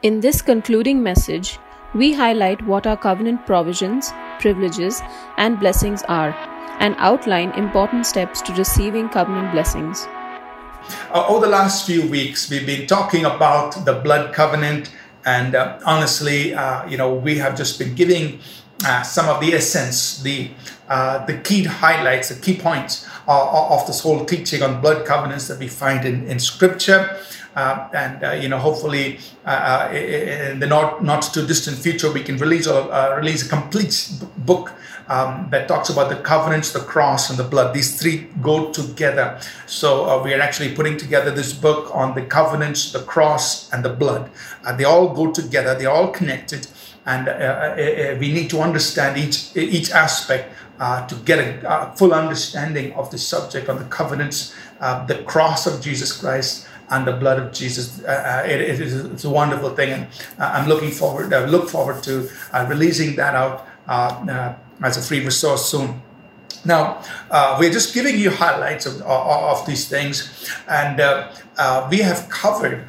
In this concluding message, we highlight what our covenant provisions, privileges, and blessings are, and outline important steps to receiving covenant blessings. Uh, over the last few weeks, we've been talking about the blood covenant, and uh, honestly, uh, you know, we have just been giving uh, some of the essence, the uh, the key highlights, the key points uh, of this whole teaching on blood covenants that we find in, in Scripture. Uh, and uh, you know, hopefully, uh, in the not not too distant future, we can release a release a complete book um, that talks about the covenants, the cross, and the blood. These three go together. So uh, we are actually putting together this book on the covenants, the cross, and the blood. Uh, they all go together. They're all connected, and uh, we need to understand each each aspect to get a, a, full understanding of the subject on the covenants, the cross of Jesus Christ, and the blood of Jesus. Uh, uh it, it is it's a wonderful thing, and uh, I'm looking forward uh, look forward to releasing that out as a free resource soon. Now, we're just giving you highlights of, of, of these things, and we have covered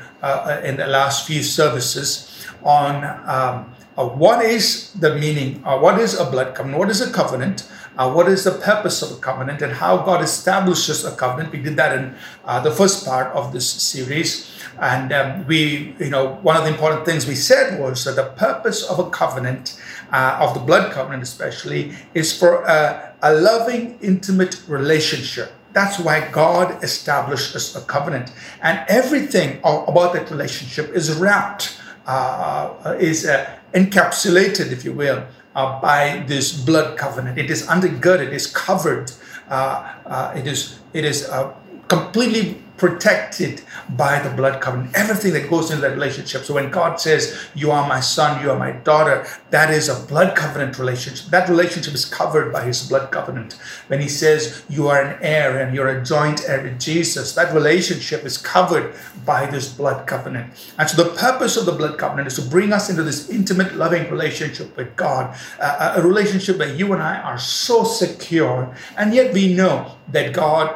in the last few services on um, what is the meaning, what is a blood covenant, what is a covenant, uh, what is the purpose of a covenant and how God establishes a covenant. We did that in uh, the first part of this series. And um, we, you know, one of the important things we said was that the purpose of a covenant, uh, of the blood covenant especially, is for a, a loving, intimate relationship. That's why God establishes a covenant. And everything about that relationship is wrapped, uh, is uh, encapsulated, if you will, uh, by this blood covenant. It is undergirded, it is covered, uh, uh, it is it is uh, completely protected by the blood covenant. Everything that goes into that relationship. So when God says, You are my son, you are my daughter, that is a blood covenant relationship. That relationship is covered by his blood covenant. When he says, You are an heir and you're a joint heir with Jesus, that relationship is covered by this blood covenant. And so the purpose of the blood covenant is to bring us into this intimate, loving relationship with God, uh, a relationship where you and I are so secure, and yet we know that God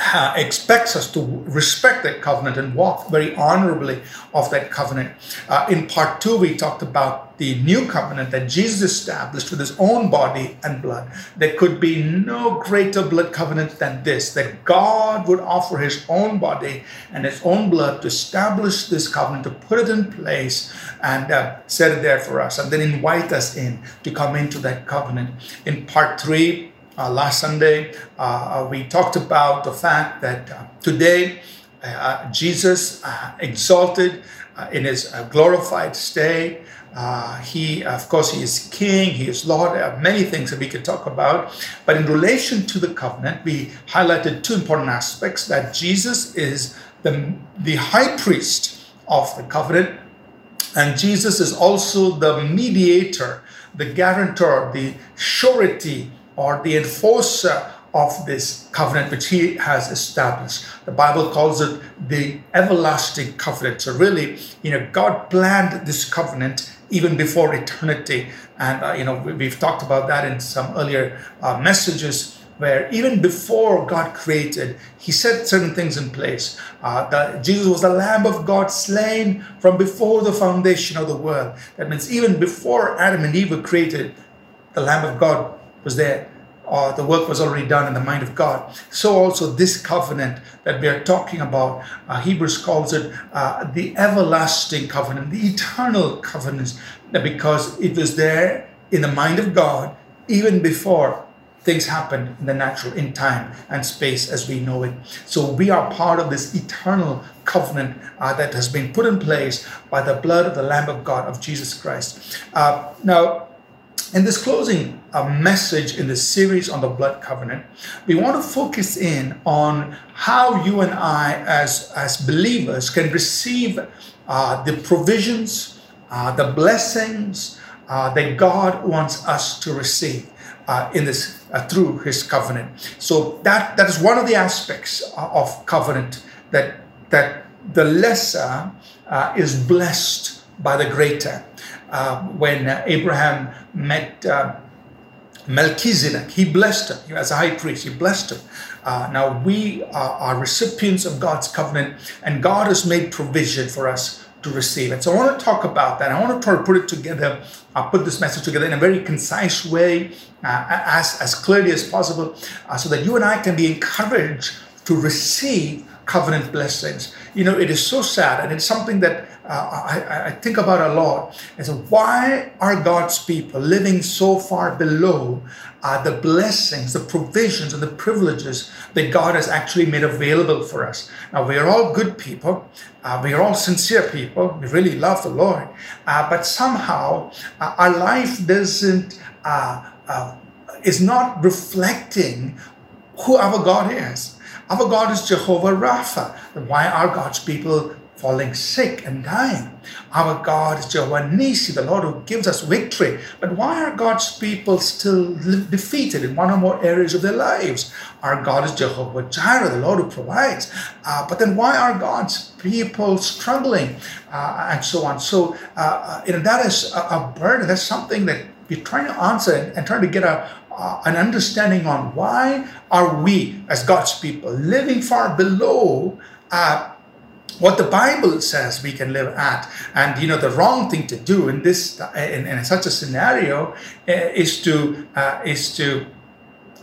uh, expects us to respect that covenant and walk very honorably of that covenant. Uh, in part two, we talked about the new covenant that Jesus established with his own body and blood. There could be no greater blood covenant than this that God would offer his own body and his own blood to establish this covenant, to put it in place and uh, set it there for us, and then invite us in to come into that covenant. In part three, last Sunday, uh, uh, we talked about the fact that uh, today uh, Jesus exalted in his glorified state. he, of course, he is king, he is Lord. Many things that we could talk about. But in relation to the covenant, we highlighted two important aspects that Jesus is the, the high priest of the covenant, and Jesus is also the mediator, the guarantor, the surety or the enforcer of this covenant which he has established. The Bible calls it the everlasting covenant. So really, you know, God planned this covenant even before eternity. And, uh, you know, we've talked about that in some earlier uh, messages where even before God created, He set certain things in place. Uh, the, Jesus was the Lamb of God slain from before the foundation of the world. That means even before Adam and Eve were created, the Lamb of God was there. Uh, the work was already done in the mind of God. So also this covenant that we are talking about, uh, Hebrews calls it uh, the everlasting covenant, the eternal covenant, because it was there in the mind of God even before things happened in the natural, in time and space as we know it. So we are part of this eternal covenant uh, that has been put in place by the blood of the Lamb of God, of Jesus Christ. Uh, now, in this closing uh, message in the series on the blood covenant, we want to focus in on how you and I, as, as believers, can receive uh, the provisions, uh, the blessings uh, that God wants us to receive. Uh, in this uh, through his covenant so that that is one of the aspects of covenant that that the lesser is blessed by the greater uh, when Abraham met uh, Melchizedek, he blessed him as a high priest, he blessed him. Uh, now we are, are, recipients of God's covenant, and God has made provision for us to receive it. So I want to talk about that. I want to try to put it together. I'll put this message together in a very concise way, uh, as, as clearly as possible, uh, so that you and I can be encouraged to receive covenant blessings. You know, it is so sad, and it's something that uh, I, I, think about a lot. And so, why are God's people living so far below uh, the blessings, the provisions, and the privileges that God has actually made available for us? Now, we are all good people. Uh, we are all sincere people. We really love the Lord. Uh, but somehow, uh, our life doesn't uh, is not reflecting who our God is. Our God is Jehovah Rapha. Why are God's people falling sick and dying? Our God is Jehovah Nisi, the Lord who gives us victory. But why are God's people still defeated in one or more areas of their lives? Our God is Jehovah Jireh, the Lord who provides. Uh, but then why are God's people struggling? Uh, and so on. So, uh, uh you know, that is a, a burden. That's something that we're trying to answer and, and trying to get a, uh, an understanding on why are we as God's people living far below uh, what the Bible says we can live at. And you know the wrong thing to do in this in, in such a scenario uh, is to uh, is to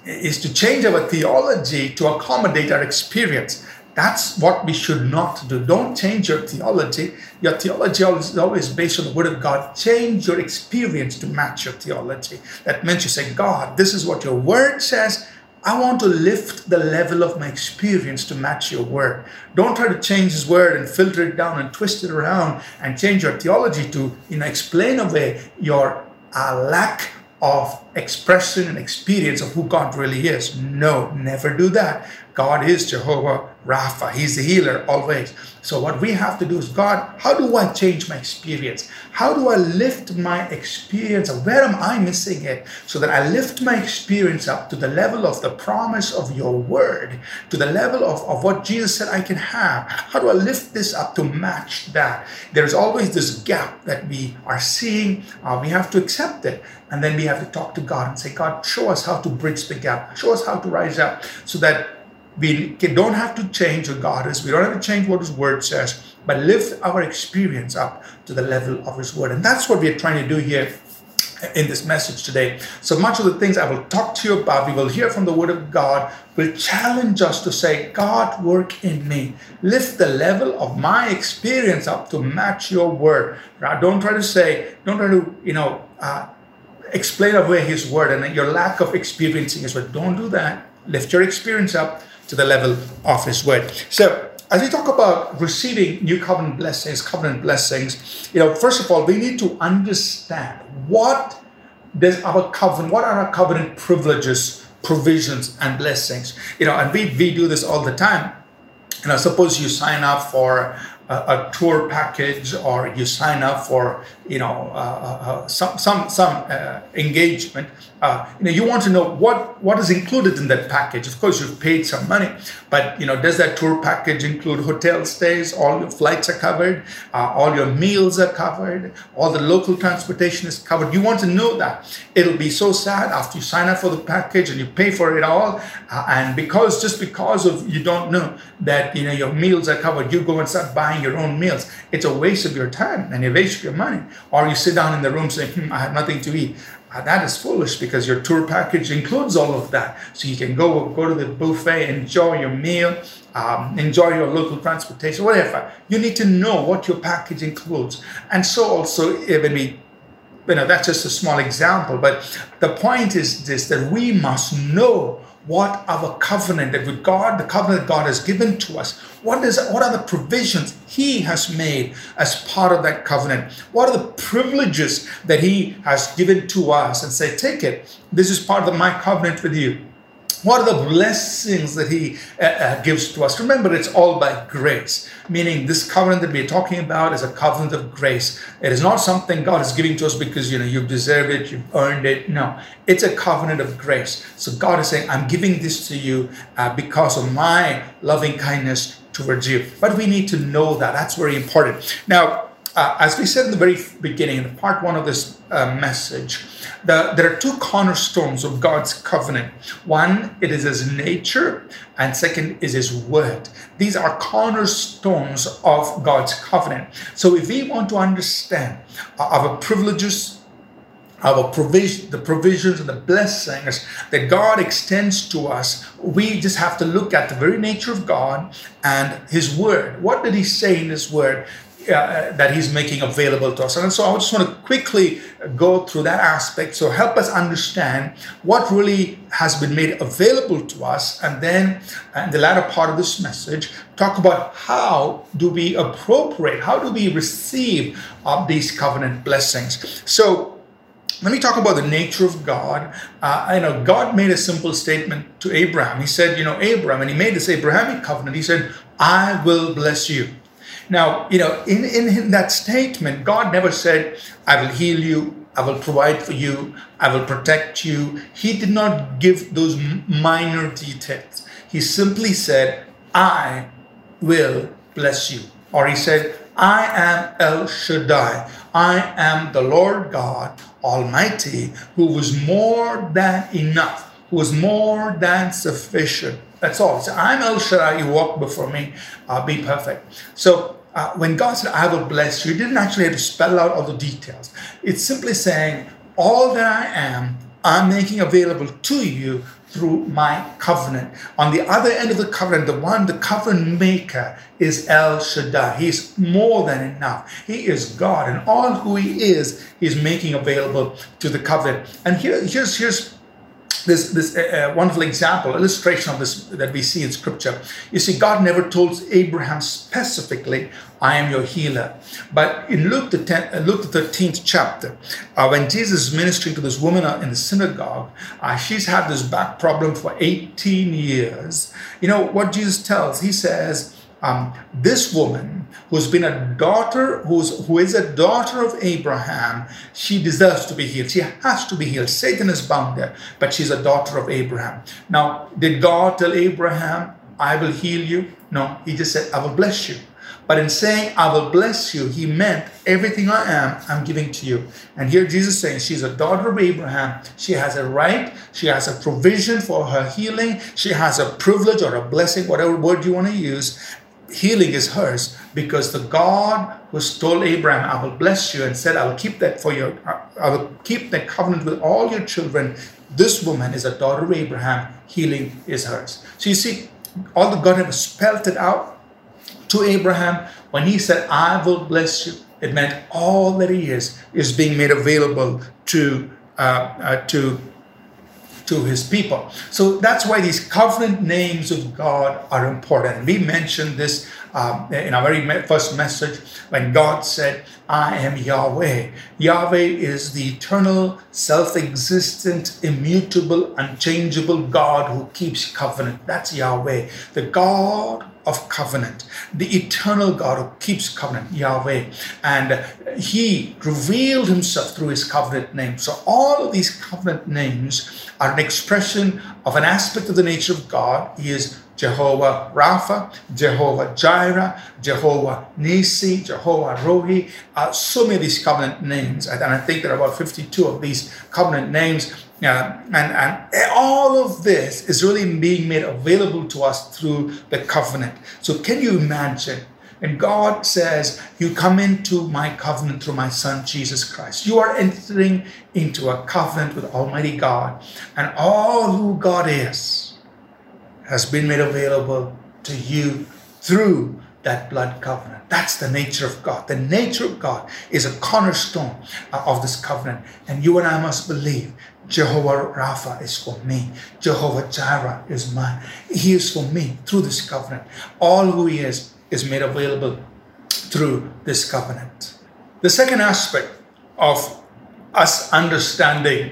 is to change our theology to accommodate our experience. That's what we should not do. Don't change your theology. Your theology is always based on the Word of God. Change your experience to match your theology. That means you say, God, this is what your Word says. I want to lift the level of my experience to match your Word. Don't try to change His Word and filter it down and twist it around and change your theology to you know, explain away your uh, lack of expression and experience of who God really is. No, never do that. God is Jehovah Rapha. He's the healer always. So what we have to do is, God, how do I change my experience? How do I lift my experience? Where am I missing it? So that I lift my experience up to the level of the promise of your word, to the level of, of what Jesus said I can have. How do I lift this up to match that? There's always this gap that we are seeing. Uh, we have to accept it. And then we have to talk to God and say, God, show us how to bridge the gap. Show us how to rise up so that we don't have to change who God is. We don't have to change what His Word says, but lift our experience up to the level of His Word. And that's what we're trying to do here in this message today. So much of the things I will talk to you about, we will hear from the Word of God, will challenge us to say, God, work in me. Lift the level of my experience up to match your Word. Don't try to say, don't try to, you know, uh, explain away His Word and your lack of experiencing His Word. Don't do that. Lift your experience up to the level of His Word. So, as we talk about receiving new covenant blessings, covenant blessings, you know, first of all, we need to understand what does our covenant, what are our covenant privileges, provisions, and blessings. You know, and we, we do this all the time. You know, suppose you sign up for a, a tour package or you sign up for you know uh, uh, uh some some some uh, engagement. You know you want to know what what is included in that package. Of course you've paid some money but you know does that tour package include hotel stays? All your flights are covered all your meals are covered all the local transportation is covered. You want to know that. It'll be so sad after you sign up for the package and you pay for it all and because just because of you don't know that you know your meals are covered you go and start buying your own meals. It's a waste of your time and a waste of your money. Or you sit down in the room saying, hmm, I have nothing to eat. Uh, that is foolish because your tour package includes all of that. So you can go go to the buffet, enjoy your meal, um, enjoy your local transportation, whatever. You need to know what your package includes. And so also when we you know that's just a small example, but the point is this that we must know what our covenant that with God, the covenant God has given to us, what is what are the provisions He has made as part of that covenant? What are the privileges that He has given to us and say, take it. This is part of my covenant with you. What are the blessings that He uh, uh, gives to us? Remember, it's all by grace, meaning this covenant that we're talking about is a covenant of grace. It is not something God is giving to us because you know you deserve it, you've earned it. No, it's a covenant of grace. So God is saying, "I'm giving this to you uh, because of my loving kindness towards you." But we need to know that. That's very important. Now, uh, as we said in the very beginning, in part one of this uh, message, the, there are two cornerstones of God's covenant. One, it is His nature, and second is His word. These are cornerstones of God's covenant. So, if we want to understand our privileges, our provision, the provisions and the blessings that God extends to us, we just have to look at the very nature of God and His Word. What did He say in His Word? Uh, that he's making available to us. And so I just want to quickly go through that aspect. So help us understand what really has been made available to us. And then in the latter part of this message, talk about how do we appropriate, how do we receive uh, these covenant blessings. So let me talk about the nature of God. Uh, I know God made a simple statement to Abraham. He said, you know, Abraham, and he made this Abrahamic covenant. He said, I will bless you. Now, you know, in, in that statement, God never said, I will heal you, I will provide for you, I will protect you. He did not give those minor details. He simply said, I will bless you. Or he said, I am El Shaddai. I am the Lord God Almighty, who was more than enough, who was more than sufficient. That's all. So I'm El Shaddai, you walk before me, uh, be perfect. So uh, when God said, I will bless you, He didn't actually have to spell out all the details. It's simply saying, all that I am, I'm making available to you through my covenant. On the other end of the covenant, the one, the covenant maker is El Shaddai. He's more than enough. He is God, and all who He is, He's making available to the covenant. And here, here's here's this this uh, wonderful example illustration of this that we see in scripture. You see god never told abraham specifically i am your healer. But in luke the 10, uh, luke the 13th chapter uh, when jesus is ministering to this woman in the synagogue uh, she's had this back problem for 18 years. You know what jesus tells? He says um, this woman who's been a daughter, who's who is a daughter of Abraham, she deserves to be healed. She has to be healed. Satan is bound there, but she's a daughter of Abraham. Now, did God tell Abraham, I will heal you? No, he just said, I will bless you. But in saying, I will bless you, he meant everything I am, I'm giving to you. And here Jesus saying, she's a daughter of Abraham. She has a right, she has a provision for her healing, she has a privilege or a blessing, whatever word you want to use healing is hers because the God who told Abraham, I will bless you and said, I will keep that for your, I will keep that covenant with all your children. This woman is a daughter of Abraham. Healing is hers. So you see, although God had spelled it out to Abraham, when he said, I will bless you, it meant all that he is is being made available to uh, uh, to to his people. So that's why these covenant names of God are important. We mentioned this um, in our very first message when God said, I am Yahweh. Yahweh is the eternal, self existent, immutable, unchangeable God who keeps covenant. That's Yahweh, the God of covenant, the eternal God who keeps covenant, Yahweh. And He revealed Himself through His covenant name. So all of these covenant names are an expression of an aspect of the nature of God. He is Jehovah Rapha, Jehovah Jireh, Jehovah Nisi, Jehovah Rohi, uh, so many of these covenant names. And I think there are about 52 of these covenant names. Uh, and, and all of this is really being made available to us through the covenant. So, can you imagine? And God says, You come into my covenant through my Son, Jesus Christ. You are entering into a covenant with Almighty God. And all who God is has been made available to you through that blood covenant. That's the nature of God. The nature of God is a cornerstone uh, of this covenant. And you and I must believe Jehovah Rapha is for me. Jehovah Jireh is mine. He is for me through this covenant. All who He is is made available through this covenant. The second aspect of us understanding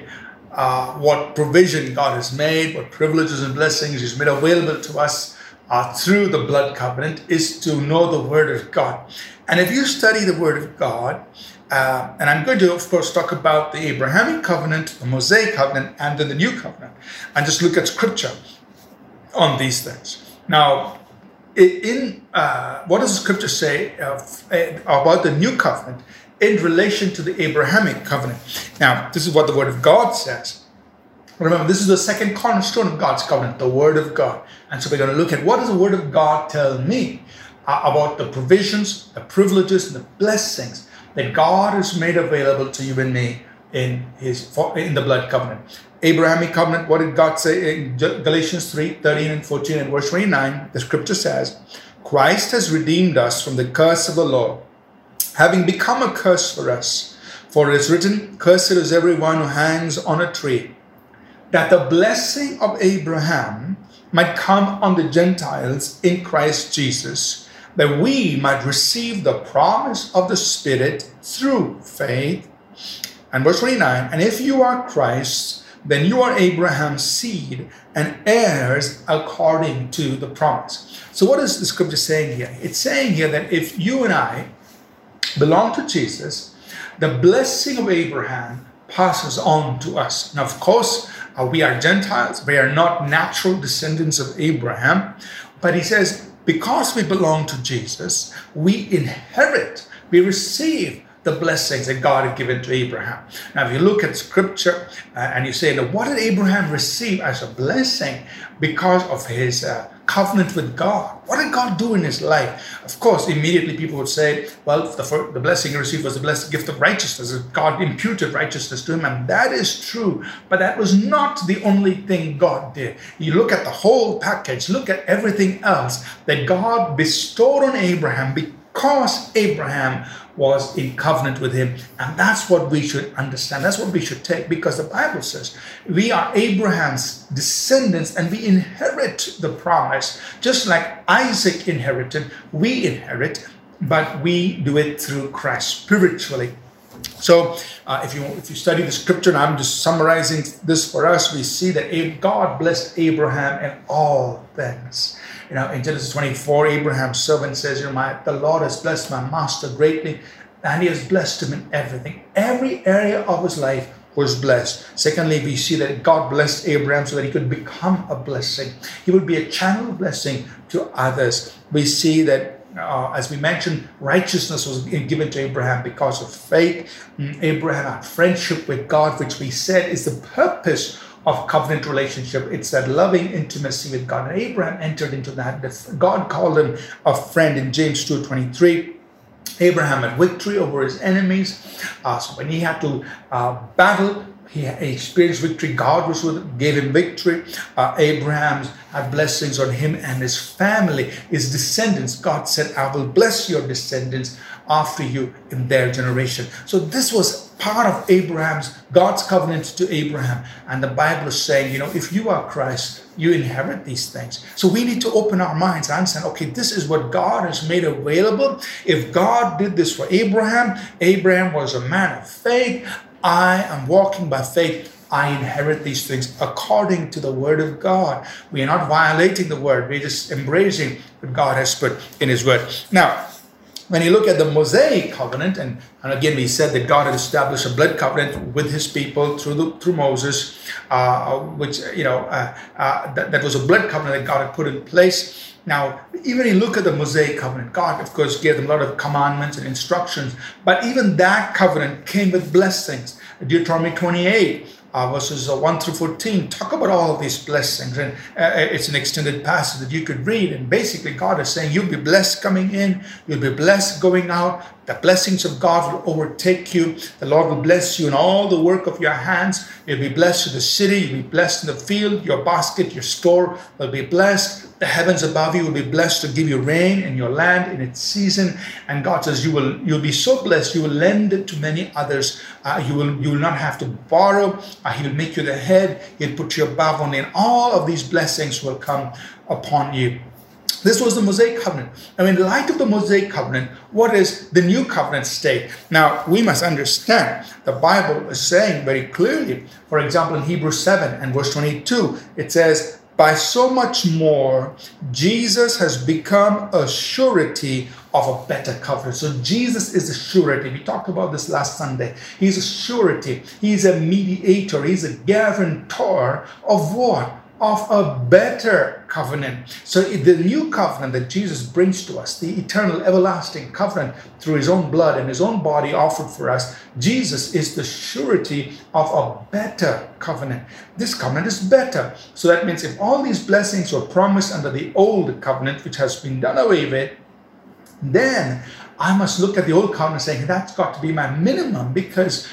uh, what provision God has made, what privileges and blessings He's made available to us uh, through the blood covenant is to know the Word of God. And if you study the Word of God, uh, and I'm going to, of course, talk about the Abrahamic covenant, the Mosaic covenant, and then the New covenant, and just look at scripture on these things. Now, in uh, what does scripture say uh, about the new covenant in relation to the Abrahamic covenant? Now, this is what the Word of God says. Remember, this is the second cornerstone of God's covenant, the Word of God. And so we're going to look at what does the Word of God tell me uh, about the provisions, the privileges, and the blessings that God has made available to you and me in His in the blood covenant. Abrahamic covenant, what did God say in Galatians 3 13 and 14 and verse 29? The scripture says, Christ has redeemed us from the curse of the law, having become a curse for us. For it is written, Cursed is everyone who hangs on a tree, that the blessing of Abraham might come on the Gentiles in Christ Jesus, that we might receive the promise of the Spirit through faith. And verse 29 And if you are Christ's, then you are Abraham's seed and heirs according to the promise. So, what is the scripture saying here? It's saying here that if you and I belong to Jesus, the blessing of Abraham passes on to us. Now, of course, uh, we are Gentiles, we are not natural descendants of Abraham, but he says, because we belong to Jesus, we inherit, we receive the blessings that God had given to Abraham. Now, if you look at scripture uh, and you say, now, what did Abraham receive as a blessing because of his uh, covenant with God? What did God do in his life? Of course, immediately people would say, well, the, the blessing he received was the blessed gift of righteousness. God imputed righteousness to him, and that is true. But that was not the only thing God did. You look at the whole package, look at everything else that God bestowed on Abraham because Abraham was in covenant with him. And that's what we should understand. That's what we should take because the Bible says we are Abraham's descendants and we inherit the promise. Just like Isaac inherited, we inherit, but we do it through Christ spiritually. So, uh, if you if you study the scripture, and I'm just summarizing this for us, we see that God blessed Abraham in all things. You know, in Genesis 24, Abraham's servant says, you know, my, the Lord has blessed my master greatly, and he has blessed him in everything. Every area of his life was blessed. Secondly, we see that God blessed Abraham so that he could become a blessing. He would be a channel of blessing to others. We see that uh, as we mentioned, righteousness was given to Abraham because of faith. Mm, Abraham had friendship with God, which we said is the purpose of covenant relationship. It's that loving intimacy with God. And Abraham entered into that. God called him a friend in James 2.23. Abraham had victory over his enemies. Uh, so when he had to uh, battle, he experienced victory. God was with him, gave him victory. Uh, Abraham had blessings on him and his family, his descendants. God said, I will bless your descendants after you in their generation. So this was part of Abraham's, God's covenant to Abraham. And the Bible is saying, you know, if you are Christ, you inherit these things. So we need to open our minds and understand, okay, this is what God has made available. If God did this for Abraham, Abraham was a man of faith. I am walking by faith. I inherit these things according to the word of God. We are not violating the word, we're just embracing what God has put in His word. Now, when you look at the Mosaic covenant, and, and again we said that God had established a blood covenant with His people through the, through Moses, uh, which you know uh, uh, that, that was a blood covenant that God had put in place. Now, even if you look at the Mosaic covenant, God, of course, gave them a lot of commandments and instructions, but even that covenant came with blessings. Deuteronomy 28 uh, verses uh, 1 through 14 talk about all these blessings. And uh, it's an extended passage that you could read. And basically, God is saying, You'll be blessed coming in, you'll be blessed going out. The blessings of God will overtake you. The Lord will bless you in all the work of your hands. You'll be blessed in the city, you'll be blessed in the field, your basket, your store will be blessed. The heavens above you will be blessed to give you rain in your land in its season. And God says, You will you'll be so blessed, you will lend it to many others. Uh, you will you will not have to borrow. Uh, he will make you the head, he'll put you above only, and all of these blessings will come upon you. This was the Mosaic covenant. Now, in light of the Mosaic covenant, what is the new covenant state? Now, we must understand the Bible is saying very clearly, for example, in Hebrews 7 and verse 22, it says, by so much more, Jesus has become a surety of a better covenant. So Jesus is a surety. We talked about this last Sunday. He's a surety. He's a mediator. He's a guarantor of what? Of a better covenant. So the new covenant that Jesus brings to us, the eternal, everlasting covenant through his own blood and his own body offered for us, Jesus is the surety of a better covenant. This covenant is better. So that means if all these blessings were promised under the old covenant, which has been done away with, then I must look at the old covenant saying that's got to be my minimum because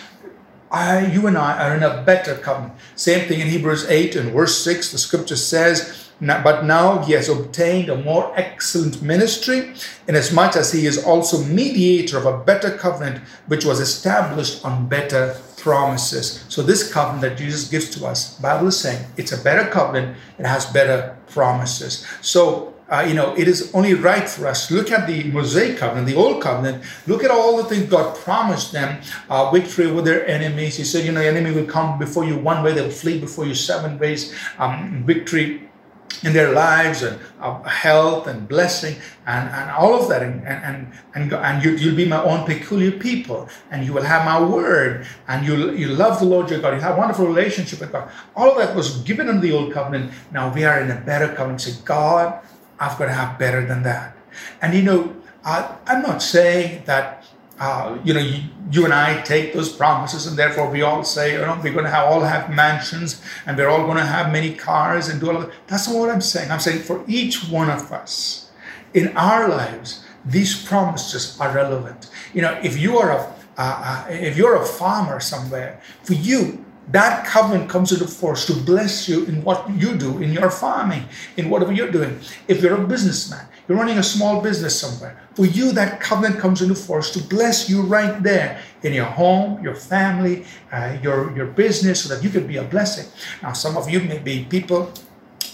I, you and I are in a better covenant. Same thing in Hebrews 8 and verse 6, the scripture says, But now he has obtained a more excellent ministry, inasmuch as he is also mediator of a better covenant, which was established on better promises. So this covenant that Jesus gives to us, Bible is saying it's a better covenant, it has better promises. So uh, you know, it is only right for us. Look at the Mosaic covenant, the old covenant, look at all the things God promised them, uh, victory over their enemies. He said, you know, enemy will come before you one way, they'll flee before you seven ways, um, victory in their lives and uh, health and blessing and, and all of that. And and and, and you, you'll be my own peculiar people and you will have my word and you'll you love the lord your god. You have a wonderful relationship with god. All of that was given in the old covenant. Now we are in a better covenant. Say god I've got to have better than that. And you know, I, am not saying that uh, you know you, you, and I take those promises and therefore we all say, you know, we're going to have all have mansions and we're all going to have many cars and do all of that. That's not what I'm saying. I'm saying for each one of us in our lives, these promises are relevant. You know, if you are a uh, uh, if you're a farmer somewhere, for you that covenant comes into force to bless you in what you do, in your farming, in whatever you're doing. If you're a businessman, you're running a small business somewhere, for you, that covenant comes into force to bless you right there in your home, your family, uh, your, your business, so that you can be a blessing. Now, some of you may be people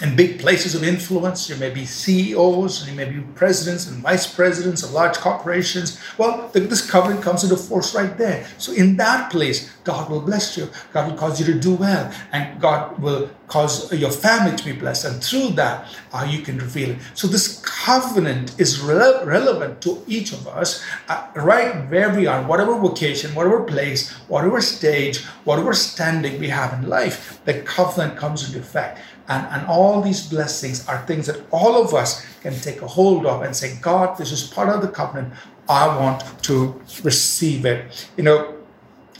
in big places of influence. You may be CEOs, and you may be presidents and vice presidents of large corporations. Well, this covenant comes into force right there. So, in that place, God will bless you. God will cause you to do well, and God will cause your family to be blessed. And through that, uh, you can reveal it. So, this covenant is re- relevant to each of us, uh, right where we are, whatever vocation, whatever place, whatever stage, whatever standing we have in life. The covenant comes into effect. And, and all these blessings are things that all of us can take a hold of and say, God, this is part of the covenant. I want to receive it. You know,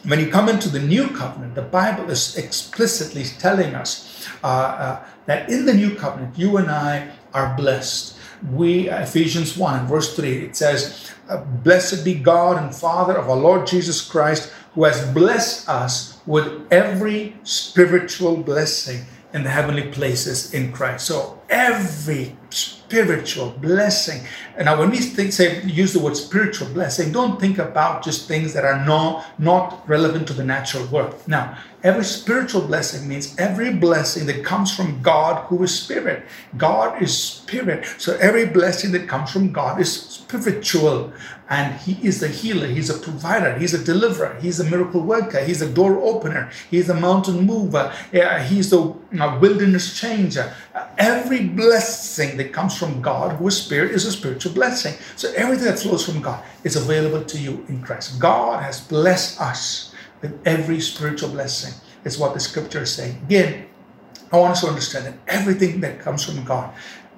when you come into the new covenant, the Bible is explicitly telling us uh, uh, that in the new covenant, you and I are blessed. We, Ephesians 1 verse 3, it says, uh, Blessed be God and Father of our Lord Jesus Christ, who has blessed us with every spiritual blessing in the heavenly places in Christ. So every spiritual blessing. And now when we think, say use the word spiritual blessing, don't think about just things that are not, not relevant to the natural world. Now, every spiritual blessing means every blessing that comes from God who is spirit. God is spirit. So every blessing that comes from God is spiritual and he is the healer he's a provider he's a deliverer he's a miracle worker he's a door opener he's a mountain mover he's the wilderness changer every blessing that from god who is spirit is a spiritual blessing so everything that flows from god is available to you in christ god has blessed us with every spiritual blessing is what the scripture is saying again i want us to understand that everything that comes from god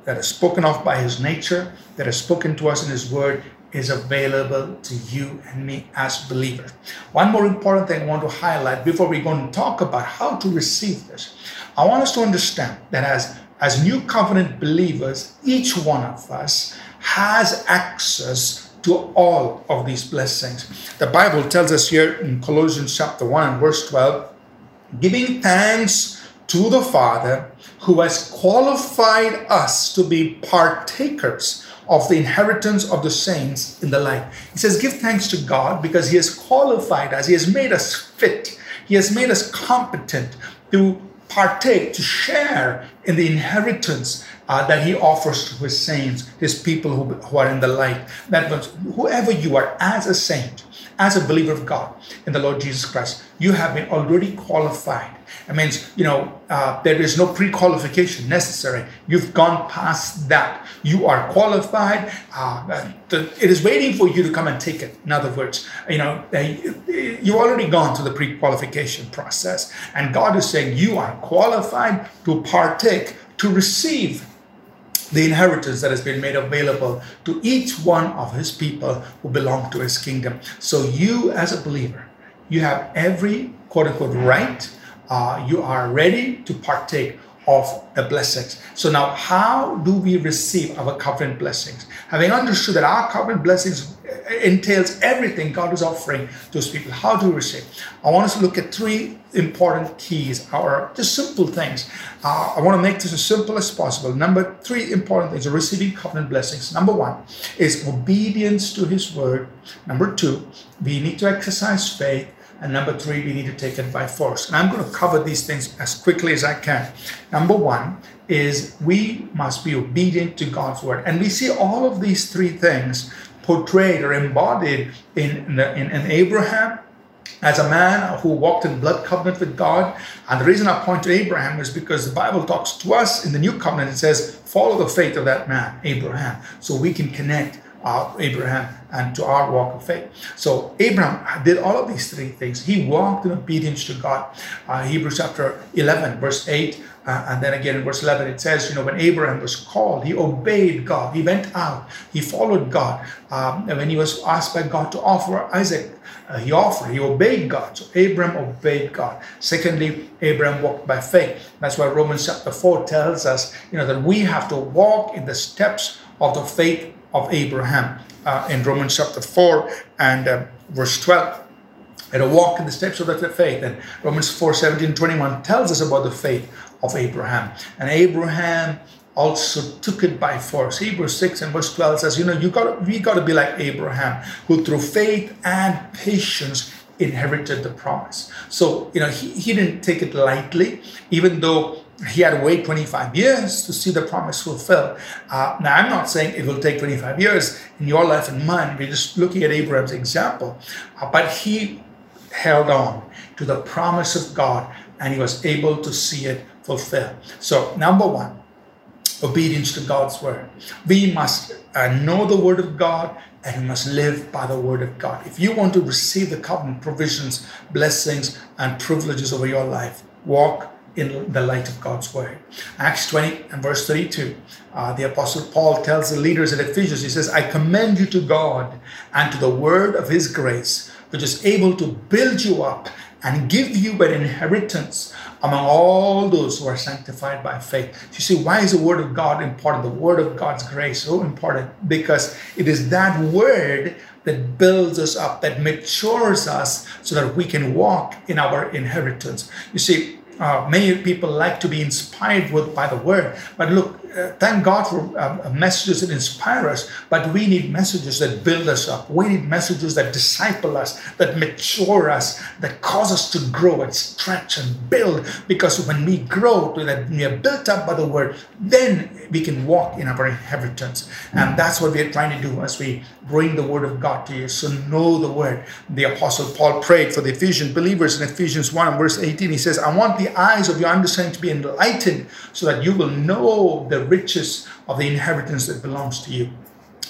that is spoken of by his nature, that is spoken to us in his word, is available to you and me as believers. One more important thing I want to highlight before we go and talk about how to receive this. I want us to understand that as, as new covenant believers, each one of us has access to all of these blessings. The Bible tells us here in Colossians chapter 1 and verse 12, giving thanks to the Father who has qualified us to be partakers of the inheritance of the saints in the light. He says, Give thanks to God because He has qualified us, He has made us fit, He has made us competent to partake, to share in the inheritance uh, that He offers to His saints, His people who, who are in the light. That means whoever you are as a saint, as a believer of God in the Lord Jesus Christ, you have been already qualified It means, you know, uh, there is no pre qualification necessary. You've gone past that. You are qualified. Uh, the, it is waiting for you to come and take it. In other words, you know, you've already gone through the pre qualification process. And God is saying you are qualified to partake, to receive the inheritance that has been made available to each one of his people who belong to his kingdom. So, you as a believer, you have every quote unquote right. Uh, you are ready to partake of the blessings. So now, how do we receive our covenant blessings? Having understood that our covenant blessings entails everything God is offering to His people, how do we receive? I want us to look at three important keys, or just simple things. Uh, I want to make this as simple as possible. Number three important things receiving covenant blessings. Number one is obedience to His word. Number two, we need to exercise faith. And number three, we need to take it by force. And I'm going to cover these things as quickly as I can. Number one is we must be obedient to God's word. And we see all of these three things portrayed or embodied in, in, in Abraham, as a man who walked in blood covenant with God. And the reason I point to Abraham is because the Bible talks to us in the new covenant. It says, follow the faith of that man, Abraham, so we can connect uh, Abraham and to our walk of faith. So Abraham did all of these three things. He walked in obedience to God. Uh, Hebrews chapter 11, verse 8, uh, and then again in verse 11, it says, you know, when Abraham was called, he obeyed God. He went out, he followed God. Um, and when he was asked by God to offer Isaac, uh, he offered, he obeyed God. So Abraham obeyed God. Secondly, Abraham walked by faith. That's why Romans chapter 4 tells us, you know, that we have to walk in the steps of the faith of Abraham uh, in Romans chapter 4 and uh, verse 12. And a walk in the steps of that faith. And Romans 4 17 21 tells us about the faith of Abraham. And Abraham also took it by force. Hebrews 6 and verse 12 says, you know, you got we got to be like Abraham, who through faith and patience inherited the promise. So, you know, he, he didn't take it lightly, even though he had to wait 25 years to see the promise fulfilled. Uh, now, I'm not saying it will take 25 years in your life and mine. We're just looking at Abraham's example. Uh, but he held on to the promise of God and he was able to see it fulfilled. So, number one, obedience to God's word. We must uh, know the word of God and we must live by the word of God. If you want to receive the covenant provisions, blessings, and privileges over your life, walk in the light of God's word. Acts 20 and verse 32, uh, the Apostle Paul tells the leaders at Ephesians, he says, I commend you to God and to the word of his grace, which is able to build you up and give you an inheritance among all those who are sanctified by faith. You see, why is the word of God important? The word of God's grace so important because it is that word that builds us up, that matures us so that we can walk in our inheritance. You see, uh, many people like to be inspired with by the word, but look, uh, thank God for uh, messages that inspire us, but we need messages that build us up. We need messages that disciple us, that mature us, that cause us to grow and stretch and build. Because when we grow, that we are built up by the word, then we can walk in our inheritance. And that's what we are trying to do as we bring the word of God to you. So know the word. The apostle Paul prayed for the Ephesian believers in Ephesians 1 verse 18. He says, I want the eyes of your understanding to be enlightened so that you will know the riches of the inheritance that belongs to you.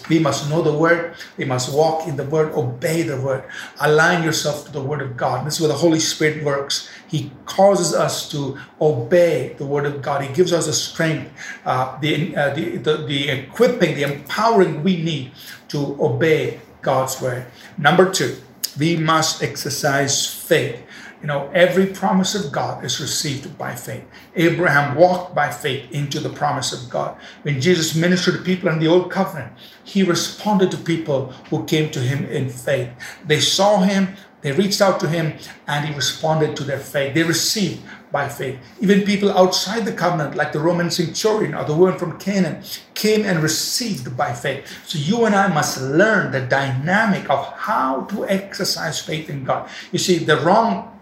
We must know the word. We must walk in the word, obey the word, align yourself to the word of God. This is where the Holy Spirit works. He causes us to obey the word of God. He gives us the strength, uh, the, uh, the, the, the equipping, the empowering we need to obey God's word. Number two, we must exercise faith. You know, every promise of God is received by faith. Abraham walked by faith into the promise of God. When Jesus ministered to people in the old covenant, he responded to people who came to him in faith. They saw him, they reached out to him, and he responded to their faith. They received by faith. Even people outside the covenant, like the Roman centurion or the woman from Canaan, came and received by faith. So you and I must learn the dynamic of how to exercise faith in God. You see, the wrong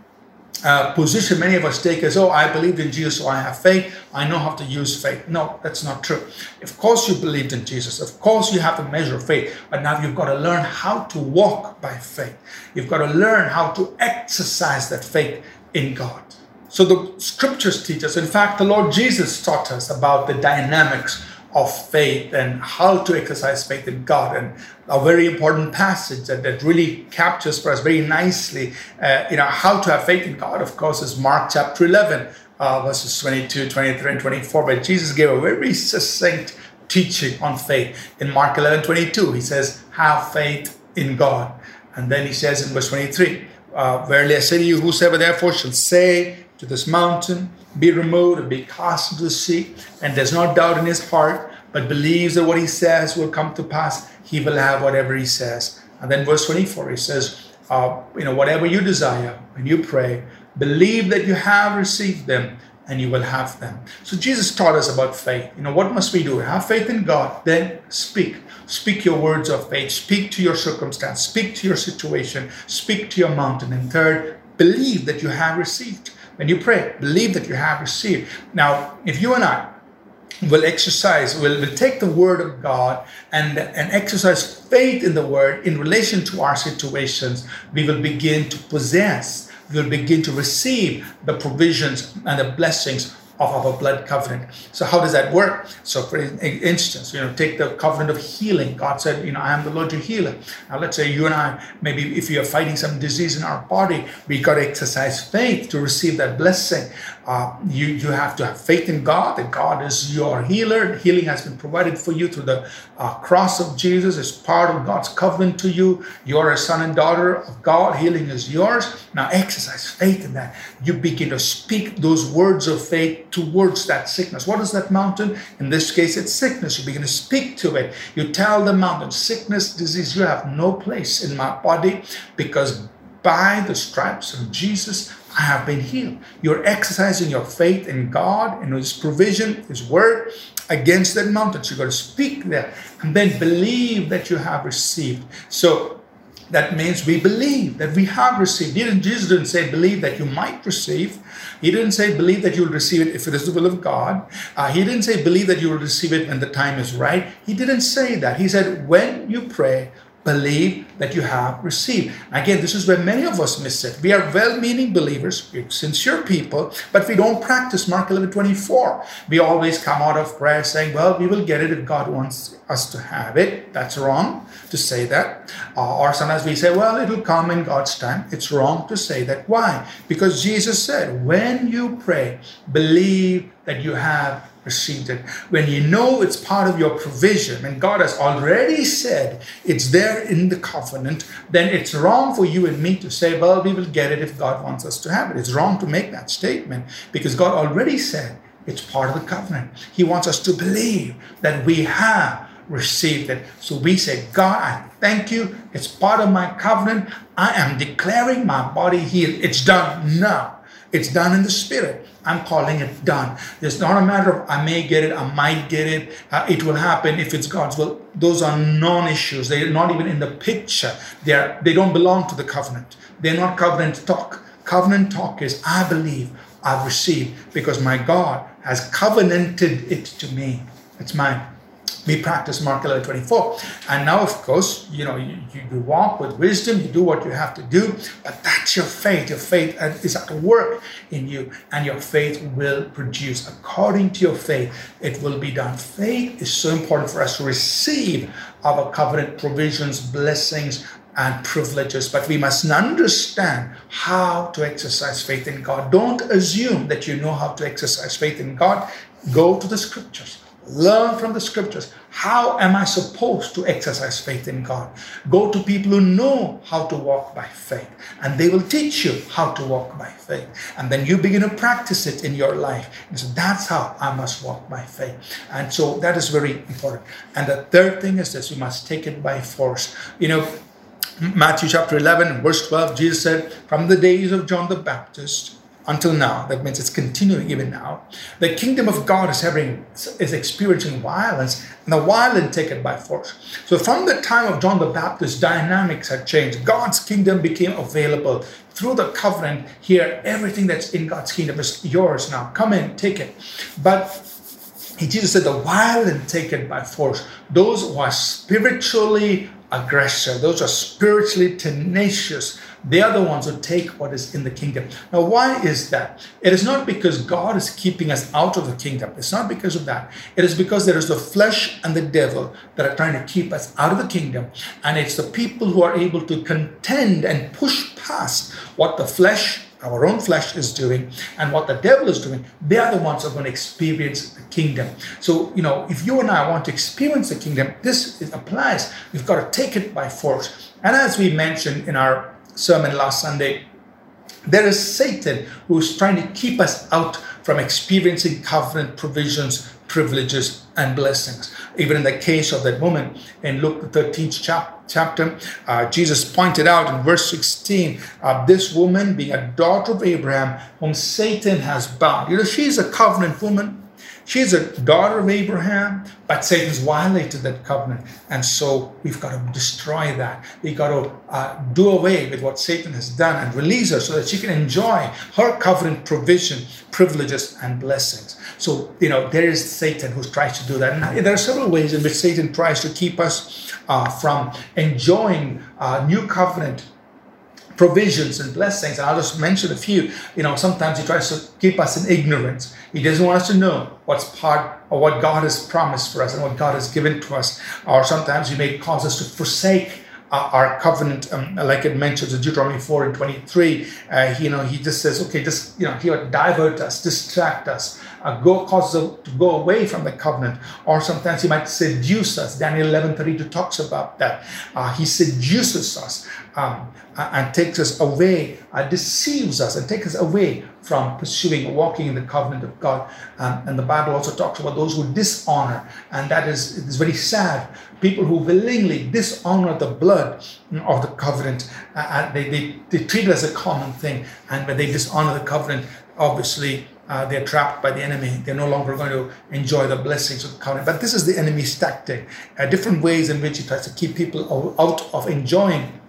uh, position many of us take as, oh, I believed in Jesus, so I have faith. I know how to use faith. No, that's not true. Of course, you believed in Jesus. Of course, you have the measure of faith. But now you've got to learn how to walk by faith. You've got to learn how to exercise that faith in God. So the scriptures teach us. In fact, the Lord Jesus taught us about the dynamics of faith and how to exercise faith in God. And a very important passage that, that really captures for us very nicely, uh, you know, how to have faith in God, of course, is Mark chapter 11, uh, verses 22, 23, and 24, where Jesus gave a very succinct teaching on faith. In Mark 11, 22, he says, have faith in God. And then he says in verse 23, uh, Verily I say to you, whosoever therefore shall say to this mountain, be removed and be cast into the sea, and does not doubt in his heart, but believes that what he says will come to pass, he will have whatever he says. And then verse 24, he says, uh, you know, whatever you desire when you pray, believe that you have received them and you will have them. So Jesus taught us about faith. You know, what must we do? Have faith in God, then speak. Speak your words of faith. Speak to your circumstance. Speak to your situation. Speak to your mountain. And third, believe that you have received. When you pray, believe that you have received. Now, if you and I will exercise, will, will take the word of God and, and exercise faith in the word in relation to our situations, we will begin to possess, we will begin to receive the provisions and the blessings of our blood covenant. So how does that work? So for instance, you know, take the covenant of healing. God said, you know, I am the Lord your healer. Now let's say you and I, maybe if you are fighting some disease in our body, we got to exercise faith to receive that blessing. Uh, you, you have to have faith in God, that God is your healer. Healing has been provided for you through the uh, cross of Jesus. It's part of God's covenant to you. You're a son and daughter of God. Healing is yours. Now exercise faith in that. You begin to speak those words of faith towards that sickness. What is that mountain? In this case, it's sickness. You begin to speak to it. You tell the mountain, sickness, disease, you have no place in my body because by the stripes of Jesus, I have been healed. You're exercising your faith in God and His provision, His word against that mountain. So you got to speak there and then believe that you have received. So that means we believe that we have received. Didn't, Jesus didn't say believe that you might receive. He didn't say believe that you'll receive it if it is the will of God. Uh, he didn't say believe that you will receive it when the time is right. He didn't say that. He said when you pray, believe that you have received. Again, this is where many of us miss it. We are well meaning believers, we're sincere people, but we don't practice Mark 11 24. We always come out of prayer saying, Well, we will get it if God wants us to have it. That's wrong to say that. Uh, or sometimes we say, Well, it'll come in God's time. It's wrong to say that. Why? Because Jesus said, When you pray, believe that you have received it. When you know it's part of your provision, and God has already said it's there in the covenant, then it's wrong for you and me to say, well, we will get it if God wants us to have it. It's wrong to make that statement because God already said it's part of the covenant. He wants us to believe that we have received it. So we say, God, I thank you. It's part of my covenant. I am declaring my body healed. It's done now. It's done in the spirit. I'm calling it done. It's not a matter of I may get it, I might get it, uh, it will happen if it's God's will. Those are non-issues. They're not even in the picture. They are, they don't belong to the covenant. They're not covenant talk. Covenant talk is I believe, I've received because my God has covenanted it to me. It's mine we practice Mark 11 24. And now, of course, you know, you, you, walk with wisdom, you do what you have to do, but that's your faith. Your faith uh, is at work in you, and your faith will produce. According to your faith, it will be done. Faith is so important for us to receive our covenant provisions, blessings, and privileges, but we must understand how to exercise faith in God. Don't assume that you know how to exercise faith in God. Go to the scriptures Learn from the scriptures. How am I supposed to exercise faith in God? Go to people who know how to walk by faith, and they will teach you how to walk by faith. And then you begin to practice it in your life. And so that's how I must walk by faith. And so that is very important. And the third thing is this you must take it by force. You know, Matthew chapter 11, verse 12, Jesus said, From the days of John the Baptist, until now. That means it's continuing even now. The kingdom of God is having is experiencing violence, and the violent take it by force. So from the time of John the Baptist, dynamics had changed. God's kingdom became available through the covenant. Here, everything that's in God's kingdom is yours now. Come in, take it. But Jesus said, the violent take it by force. Those who are spiritually aggressive, Those are spiritually tenacious. They are the ones who take what is in the kingdom. Now, why is that? It is not because God is keeping us out of the kingdom. It's not because of that. It is because there is the flesh and the devil that are trying to keep us out of the kingdom. And it's the people who are able to contend and push past what the flesh our own flesh is doing and what the devil is doing, they are the ones who are going to experience the kingdom. So, you know, if you and I want to experience the kingdom, this applies. We've got to take it by force. And as we mentioned in our sermon last Sunday, there is Satan who's trying to keep us out from experiencing covenant provisions, privileges, and blessings. Even in the case of that woman in Luke the 13th chap- chapter, uh, Jesus pointed out in verse 16, uh, this woman being a daughter of Abraham, whom Satan has bound. You know, she's a covenant woman. She's a daughter of Abraham, but Satan's violated that covenant. And so we've got to destroy that. We've got to uh, do away with what Satan has done and release her so that she can enjoy her covenant provision, privileges, and blessings. So, you know, there is Satan who tries to do that. And there are several ways in which Satan tries to keep us uh, from enjoying uh, new covenant provisions and blessings. And I'll just mention a few. You know, sometimes he tries to keep us in ignorance. He doesn't want us to know what's part of what God has promised for us and what God has given to us. Or sometimes he may cause us to forsake our covenant, um, like it mentions in Deuteronomy 4 and 23. Uh, you know, he just says, okay, just, you know, he would divert us, distract us, uh, go cause us to go away from the covenant. Or sometimes he might seduce us. Daniel 11 32 talks about that. Uh, he seduces us um, and takes us away, uh, deceives us and takes us away from pursuing, walking in the covenant of God. Um, and the Bible also talks about those who dishonor, and that is, is very sad. People who willingly dishonor the blood of the covenant, uh, they, they, they treat it as a common thing. And when they dishonor the covenant, obviously uh, they're trapped by the enemy. They're no longer going to enjoy the blessings of the covenant. But this is the enemy's tactic. Uh, different ways in which he tries to keep people out of enjoying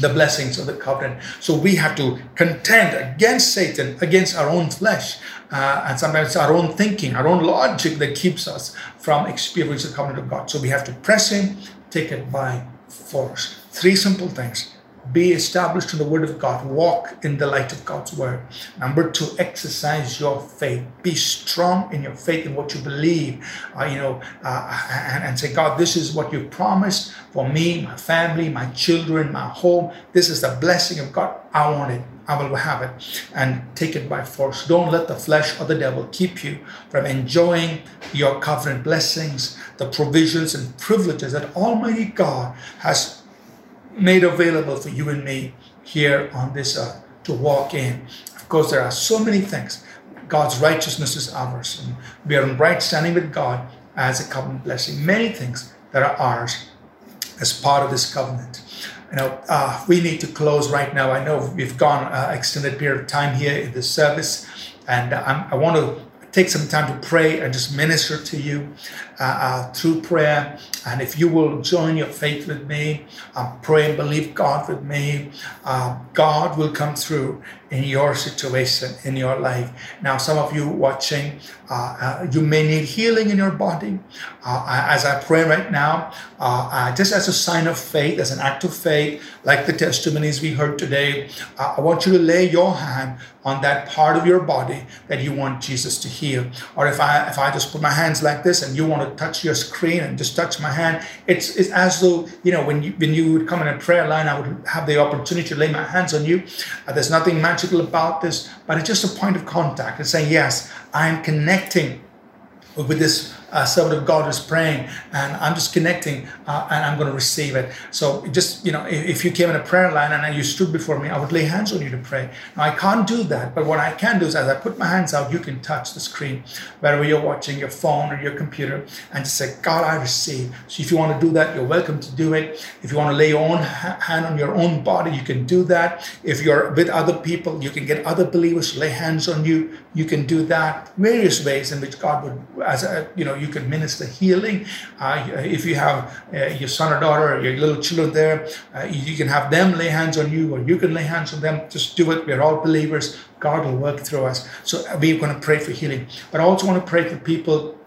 the blessings of the covenant. So we have to contend against Satan, against our own flesh, uh, and sometimes our own thinking, our own logic that keeps us from experiencing the covenant of God. So we have to press in, take it by force. Three simple things be established in the word of God. Walk in the light of God's word. Number two, exercise your faith. Be strong in your faith in what you believe. Uh, you know, uh, and, and say, God, this is what you've promised for me, my family, my children, my home. This is the blessing of God. I want it. I will have it and take it by force. Don't let the flesh or the devil keep you from enjoying your covenant blessings, the provisions and privileges that Almighty God has made available for you and me here on this earth to walk in. Of course, there are so many things. God's righteousness is ours, and we are in right standing with God as a covenant blessing. Many things that are ours as part of this covenant. You know, uh, we need to close right now. I know we've gone uh, extended period of time here in this service, and I want to take some time to pray and just minister to you uh, uh, through prayer. And if you will join your faith with me, uh, pray and believe God with me, uh, God will come through in your situation, in your life. Now, some of you watching, uh, uh, you may need healing in your body. as I pray right now, just as a sign of faith, as an act of faith, like the testimonies we heard today, I want you to lay your hand on that part of your body that you want Jesus to heal. Or if I if I just put my hands like this and you want to touch your screen and just touch my hand, it's it's as though you know when you when you would come in a prayer line, I would have the opportunity to lay my hands on you. Uh, there's nothing magical about this, but it's just a point of contact. It's saying yes, I am connecting with this uh, servant of God is praying, and I'm just connecting, uh, and I'm going to receive it. So just you know, if, you came in a prayer line and you stood before me, I would lay hands on you to pray. Now I can't do that, but what I can do is, as I put my hands out, you can touch the screen, wherever you're watching your phone or your computer, and just say, God, I receive. So if you want to do that, you're welcome to do it. If you want to lay your own ha- hand on your own body, you can do that. If you're with other people, you can get other believers lay hands on you. You can do that. Various ways in which God would, as a, you know you can minister healing. Uh, if you have uh, your son or daughter or your little children there, uh, you can have them lay hands on you or you can lay hands on them. Just do it. We're all believers. God will work through us. So we're going to pray for healing. But I also want to pray for people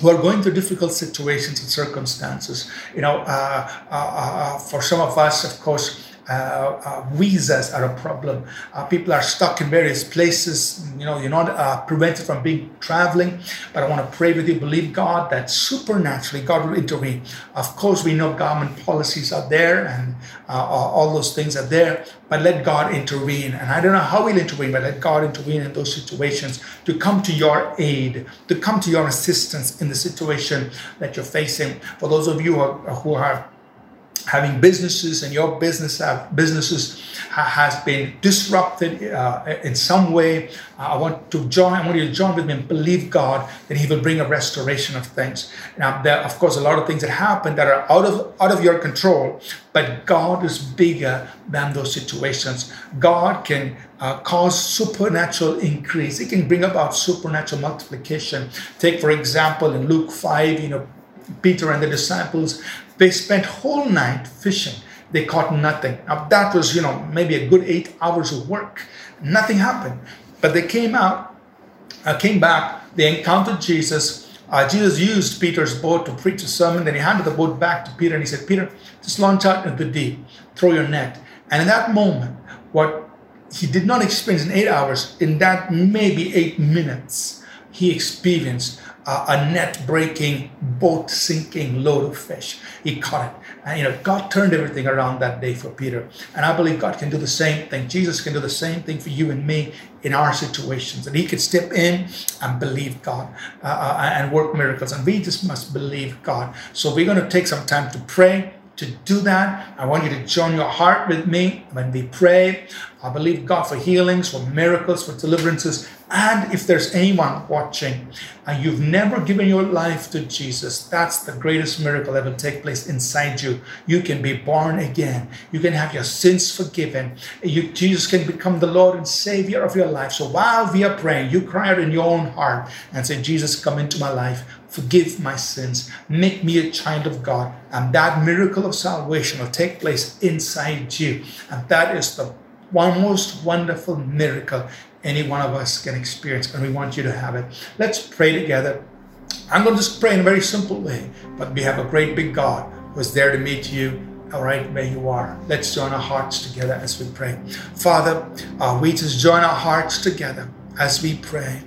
who are going through difficult situations and circumstances. You know, uh, uh, uh, for some of us, of course, uh, uh, visas are a problem. Uh, people are stuck in various places. You know, you're not uh, prevented from being traveling. But I want to pray with you. Believe God that supernaturally God will intervene. Of course, we know government policies are there and uh, all those things are there. But let God intervene. And I don't know how He'll intervene, but let God intervene in those situations to come to your aid, to come to your assistance in the situation that you're facing. For those of you who are, who are having businesses and your business have, businesses has been disrupted uh, in some way. Uh, i want to join i want you to join with me and believe god that he will bring a restoration of things. Now there are of course a lot of things that happen that are out of out of your control but god is bigger than those situations. God can uh, cause supernatural increase. It can bring about supernatural multiplication. Take for example in luke 5 you know peter and the disciples they spent whole night fishing. They caught nothing. Now that was, you know, maybe a good eight hours of work. Nothing happened. But they came out, uh, came back, they encountered Jesus. Uh, Jesus used Peter's boat to preach a sermon. Then he handed the boat back to Peter and he said, Peter, just launch out into the deep, throw your net. And in that moment, what he did not experience in eight hours, in that maybe eight minutes, he experienced uh, a net breaking, boat sinking load of fish. He caught it. And you know, God turned everything around that day for Peter. And I believe God can do the same thing. Jesus can do the same thing for you and me in our situations. And He could step in and believe God uh, uh, and work miracles. And we just must believe God. So we're going to take some time to pray to do that, I want you to join your heart with me when we pray. I believe God for healings, for miracles, for deliverances. And if there's anyone watching and you've never given your life to Jesus, that's the greatest miracle that will take place inside you. You can be born again. You can have your sins forgiven. You, Jesus can become the Lord and Savior of your life. So while we are praying, you cry out in your own heart and say, Jesus, come into my life forgive my sins, make me a child of God. And that miracle of salvation will take place inside you. And that is the one most wonderful miracle any one of us can experience. And we want you to have it. Let's pray together. I'm going to just pray in a very simple way, but we have a great big God who's there to meet you all right where you are. Let's join our hearts together as we pray. Father, uh, we just join our hearts together as we pray.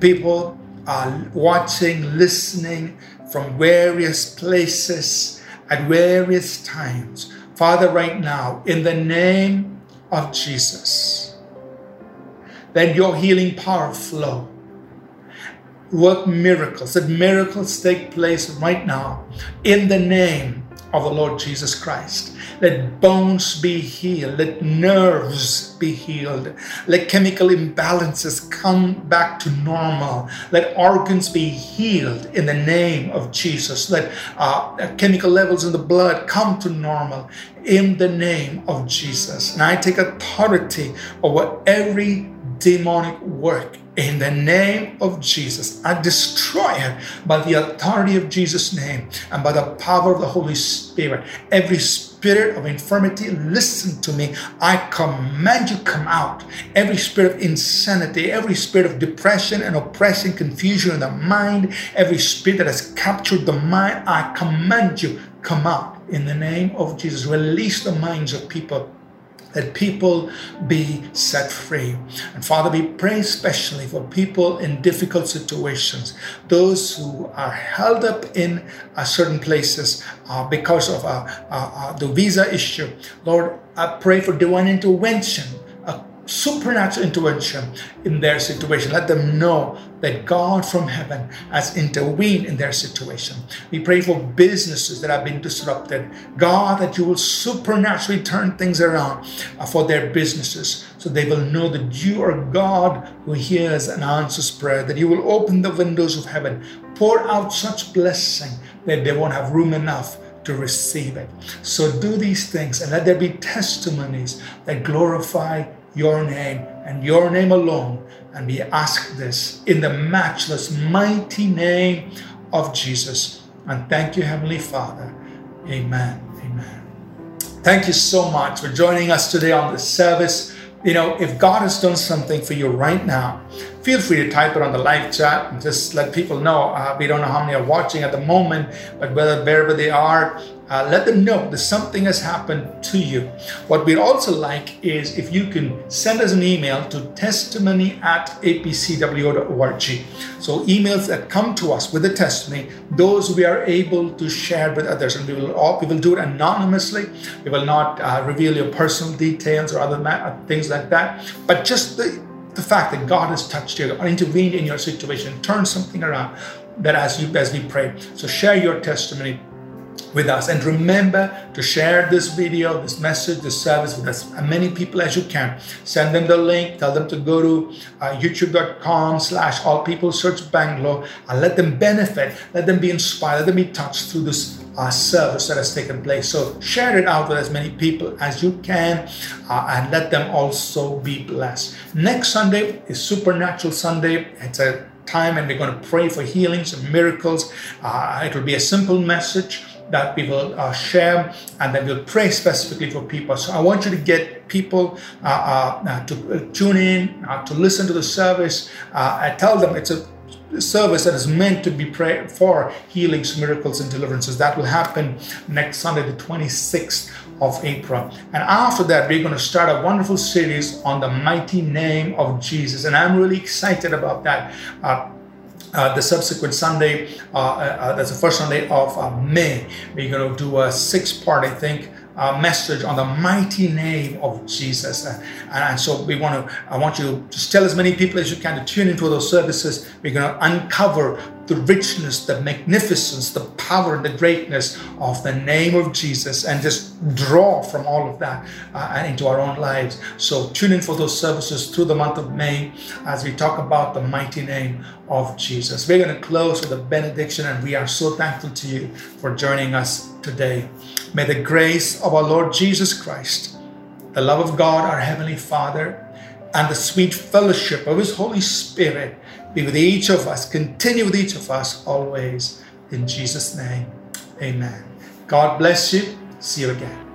People, are watching, listening from various places at various times. Father, right now, in the name of Jesus, let your healing power flow. Work miracles. Let miracles take place right now in the name of the Lord Jesus Christ. Let bones be healed. Let nerves be healed. Let chemical imbalances come back to normal. Let organs be healed in the name of Jesus. Let uh, chemical levels in the blood come to normal in the name of Jesus. And I take authority over every demonic work in the name of Jesus. I destroy it by the authority of Jesus' name and by the power of the Holy Spirit. Every spirit of infirmity, listen to me. I command you come out. Every spirit of insanity, every spirit of depression and oppression, confusion in the mind, every spirit that has captured the mind, I command you come out in the name of Jesus. Release the minds of people that people be set free. And Father, we pray especially for people in difficult situations, those who are held up in uh, certain places uh, because of uh, uh, uh the visa issue. Lord, I pray for divine intervention supernatural intervention in their situation. Let them know that God from heaven has intervened in their situation. We pray for businesses that have been disrupted. God, that you will supernaturally turn things around uh, for their businesses so they will know that you are God who hears and answers prayer, that you will open the windows of heaven, pour out such blessing that they won't have room enough to receive it. So do these things and let there be testimonies that glorify your name and your name alone. And we ask this in the matchless, mighty name of Jesus. And thank you, Heavenly Father. Amen. Amen. Thank you so much for joining us today on this service. You know, if God has done something for you right now, feel free to type it on the live chat and just let people know. Uh, we don't know how many are watching at the moment, but whether wherever they are, uh, let them know that something has happened to you. What we'd also like is if you can send us an email to testimony at apcwo.org. So emails that come to us with a testimony, those we are able to share with others, and we will all, we will do it anonymously. We will not uh, reveal your personal details or other ma- things like that, but just the the fact that God has touched you or intervened in your situation, turned something around. That as you as we pray, so share your testimony with us. And remember to share this video, this message, this service with as many people as you can. Send them the link, tell them to go to uh, youtube.com slash all peoples church Bangalore and let them benefit, let them be inspired, let them be touched through this uh, service that has taken place. So share it out with as many people as you can uh, and let them also be blessed. Next Sunday is Supernatural Sunday. It's a time and we're going to pray for healings and miracles. Uh, it will be a simple message that we will uh, share and then we'll pray specifically for people. So I want you to get people uh, uh, uh to uh, tune in, uh, to listen to the service. I tell them it's a service that is meant to be prayed for healings, miracles, and deliverances. That will happen next Sunday, the 26th of April. And after that, we're going to start a wonderful series on the mighty name of Jesus. And I'm really excited about that. Uh, uh, the subsequent Sunday, uh, uh, uh, that's the first Sunday of uh, May. We're going to do a six part, I think, uh, message on the mighty name of Jesus. Uh, and so we want to, I want you to just tell as many people as you can to tune into those services. We're going to uncover the richness, the magnificence, the power, and the greatness of the name of Jesus and just draw from all of that uh, into our own lives. So tune in for those services through the month of May as we talk about the mighty name of Jesus. We're going to close with a benediction, and we are so thankful to you for joining us today. May the grace of our Lord Jesus Christ, the love of God, our Heavenly Father, and the sweet fellowship of His Holy Spirit be with each of us, continue with each of us always. In Jesus' name, amen. God bless you. See you again.